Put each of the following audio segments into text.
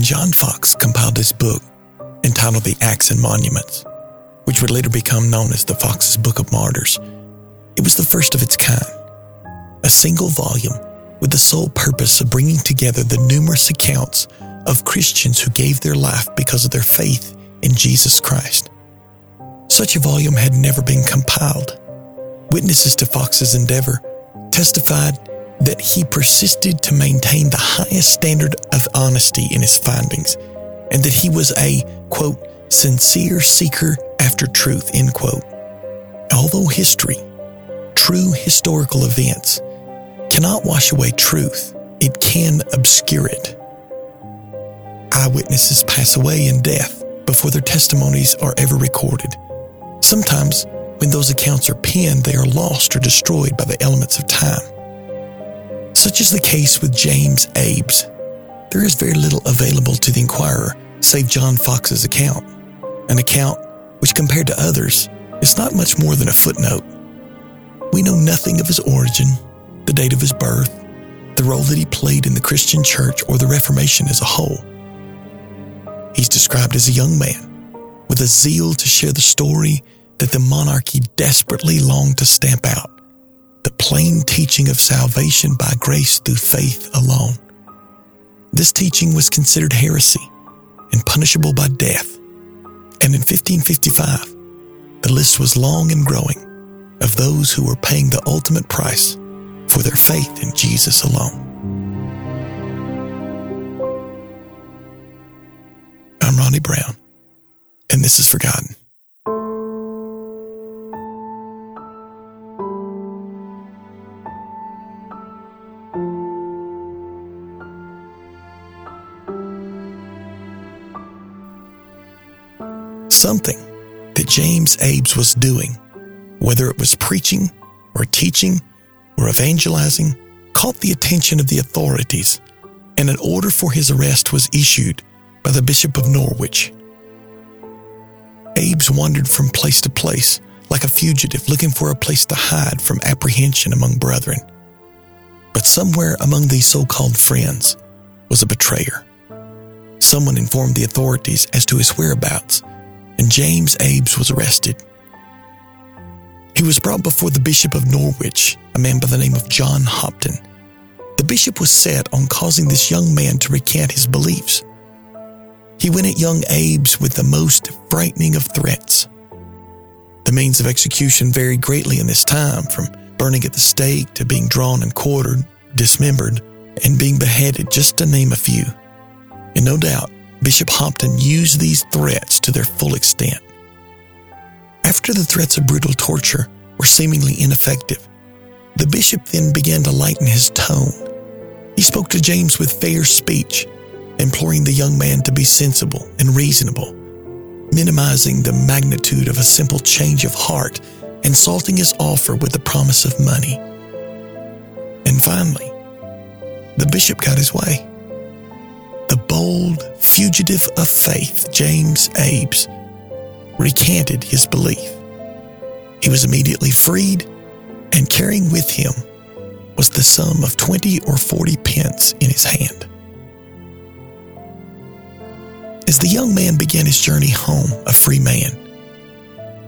When John Foxe compiled his book entitled The Acts and Monuments, which would later become known as the Foxe's Book of Martyrs, it was the first of its kind. A single volume with the sole purpose of bringing together the numerous accounts of Christians who gave their life because of their faith in Jesus Christ. Such a volume had never been compiled. Witnesses to Foxe's endeavor testified that he persisted to maintain the highest standard of honesty in his findings and that he was a, quote, sincere seeker after truth, end quote. Although history, true historical events, cannot wash away truth, it can obscure it. Eyewitnesses pass away in death before their testimonies are ever recorded. Sometimes, when those accounts are penned, they are lost or destroyed by the elements of time. Such is the case with James Abbes. There is very little available to the inquirer save John Foxe's account, an account which, compared to others, is not much more than a footnote. We know nothing of his origin, the date of his birth, the role that he played in the Christian church or the Reformation as a whole. He's described as a young man with a zeal to share the story that the monarchy desperately longed to stamp out the plain teaching of salvation by grace through faith alone. This teaching was considered heresy and punishable by death. And in 1555, the list was long and growing of those who were paying the ultimate price for their faith in Jesus alone. I'm Ronnie Brown, and this is Forgotten. Something that James Abbes was doing, whether it was preaching or teaching or evangelizing, caught the attention of the authorities, and an order for his arrest was issued by the Bishop of Norwich. Abbes wandered from place to place like a fugitive looking for a place to hide from apprehension among brethren. But somewhere among these so called friends was a betrayer. Someone informed the authorities as to his whereabouts, and James Abbes was arrested. He was brought before the Bishop of Norwich, a man by the name of John Hopton. The bishop was set on causing this young man to recant his beliefs. He went at young Abbes with the most frightening of threats. The means of execution varied greatly in this time, from burning at the stake to being drawn and quartered, dismembered, and being beheaded, just to name a few. And no doubt, Bishop Hopton used these threats to their full extent. After the threats of brutal torture were seemingly ineffective, the bishop then began to lighten his tone. He spoke to James with fair speech, imploring the young man to be sensible and reasonable, minimizing the magnitude of a simple change of heart and salting his offer with the promise of money. And finally, the bishop got his way. The bold fugitive of faith, James Abbes, recanted his belief. He was immediately freed, and carrying with him was the sum of 20 or 40 pence in his hand. As the young man began his journey home, a free man,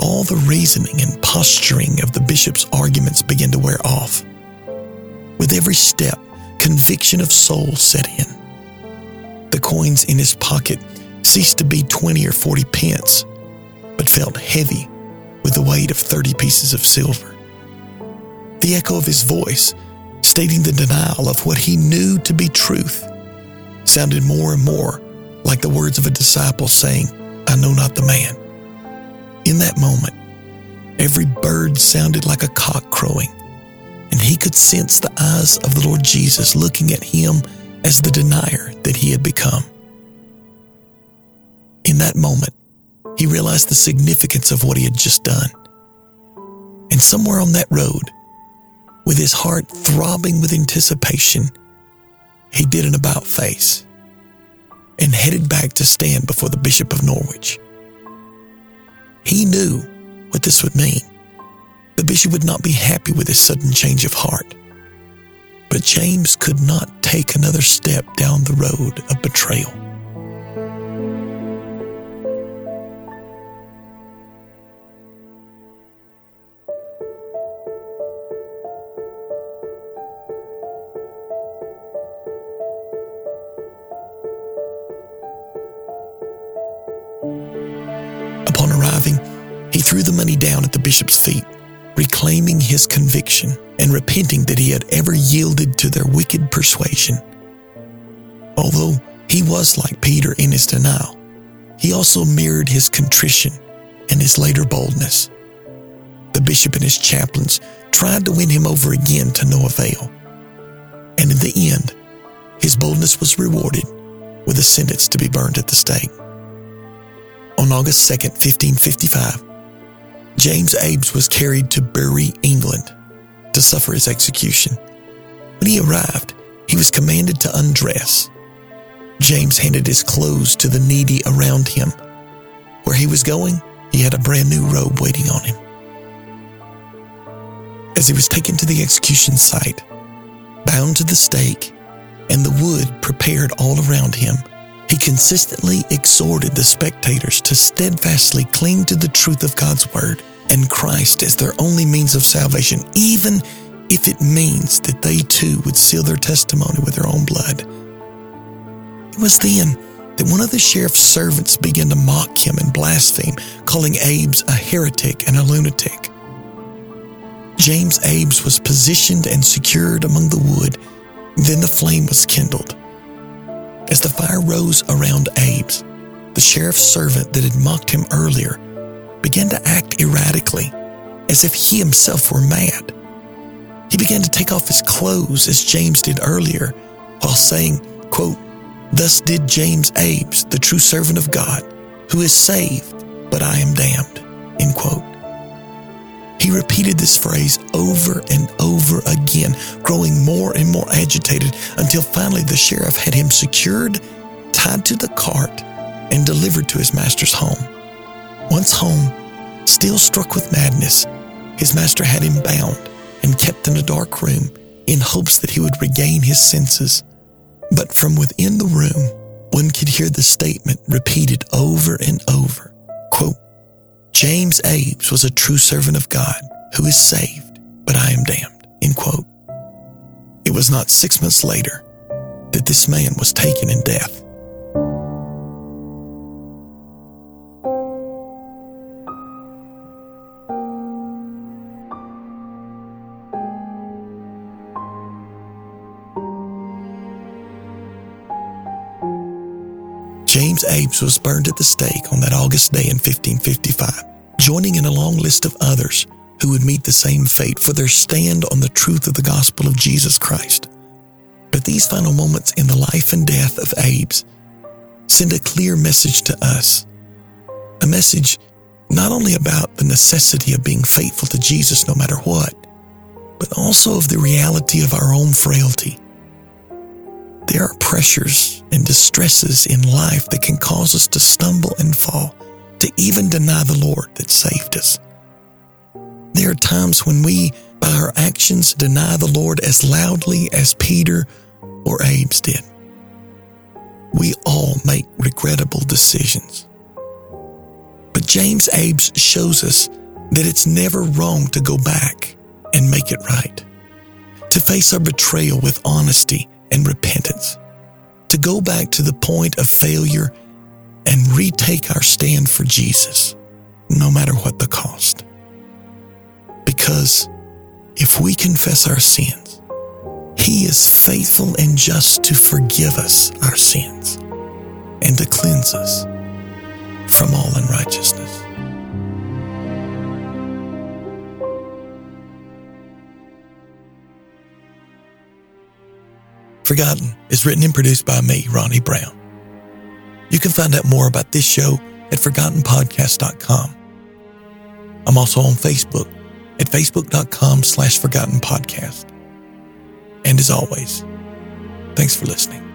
all the reasoning and posturing of the bishop's arguments began to wear off. With every step, conviction of soul set in. The coins in his pocket ceased to be 20 or 40 pence but felt heavy with the weight of 30 pieces of silver. The echo of his voice, stating the denial of what he knew to be truth, sounded more and more like the words of a disciple saying, I know not the man. In that moment, every bird sounded like a cock crowing, and he could sense the eyes of the Lord Jesus looking at him as the denier that he had become. In that moment, he realized the significance of what he had just done. And somewhere on that road, with his heart throbbing with anticipation, he did an about face and headed back to stand before the Bishop of Norwich. He knew what this would mean. The bishop would not be happy with his sudden change of heart. But James could not take another step down the road of betrayal. Upon arriving, he threw the money down at the bishop's feet reclaiming his conviction and repenting that he had ever yielded to their wicked persuasion. Although he was like Peter in his denial, he also mirrored his contrition and his later boldness. The bishop and his chaplains tried to win him over again to no avail. And in the end, his boldness was rewarded with a sentence to be burned at the stake. On August 2nd, 1555, James Abbes was carried to Bury, England, to suffer his execution. When he arrived, he was commanded to undress. James handed his clothes to the needy around him. Where he was going, he had a brand new robe waiting on him. As he was taken to the execution site, bound to the stake, and the wood prepared all around him, he consistently exhorted the spectators to steadfastly cling to the truth of God's word and Christ as their only means of salvation, even if it means that they too would seal their testimony with their own blood. It was then that one of the sheriff's servants began to mock him and blaspheme, calling Abbes a heretic and a lunatic. James Abbes was positioned and secured among the wood. Then the flame was kindled. As the fire rose around Abbes, the sheriff's servant that had mocked him earlier began to act erratically, as if he himself were mad. He began to take off his clothes as James did earlier, while saying, quote, Thus did James Abbes, the true servant of God, who is saved, but I am damned. End quote. He repeated this phrase over and over again, growing more and more agitated until finally the sheriff had him secured, tied to the cart, and delivered to his master's home. Once home, still struck with madness, his master had him bound and kept in a dark room in hopes that he would regain his senses. But from within the room, one could hear the statement repeated over and over. Quote, James Abbes was a true servant of God who is saved, but I am damned. End quote. It was not six months later that this man was taken in death. James Abbes was burned at the stake on that August day in 1555, joining in a long list of others who would meet the same fate for their stand on the truth of the gospel of Jesus Christ. But these final moments in the life and death of Abbes send a clear message to us. A message not only about the necessity of being faithful to Jesus no matter what, but also of the reality of our own frailty there are pressures and distresses in life that can cause us to stumble and fall, to even deny the Lord that saved us. There are times when we, by our actions, deny the Lord as loudly as Peter or Abbes did. We all make regrettable decisions. But James Abbes shows us that it's never wrong to go back and make it right, to face our betrayal with honesty and repentance, to go back to the point of failure and retake our stand for Jesus, no matter what the cost. Because if we confess our sins, He is faithful and just to forgive us our sins and to cleanse us from all unrighteousness. Forgotten is written and produced by me, Ronnie Brown. You can find out more about this show at ForgottenPodcast.com. I'm also on Facebook at Facebook.com slash Forgotten Podcast. And as always, thanks for listening.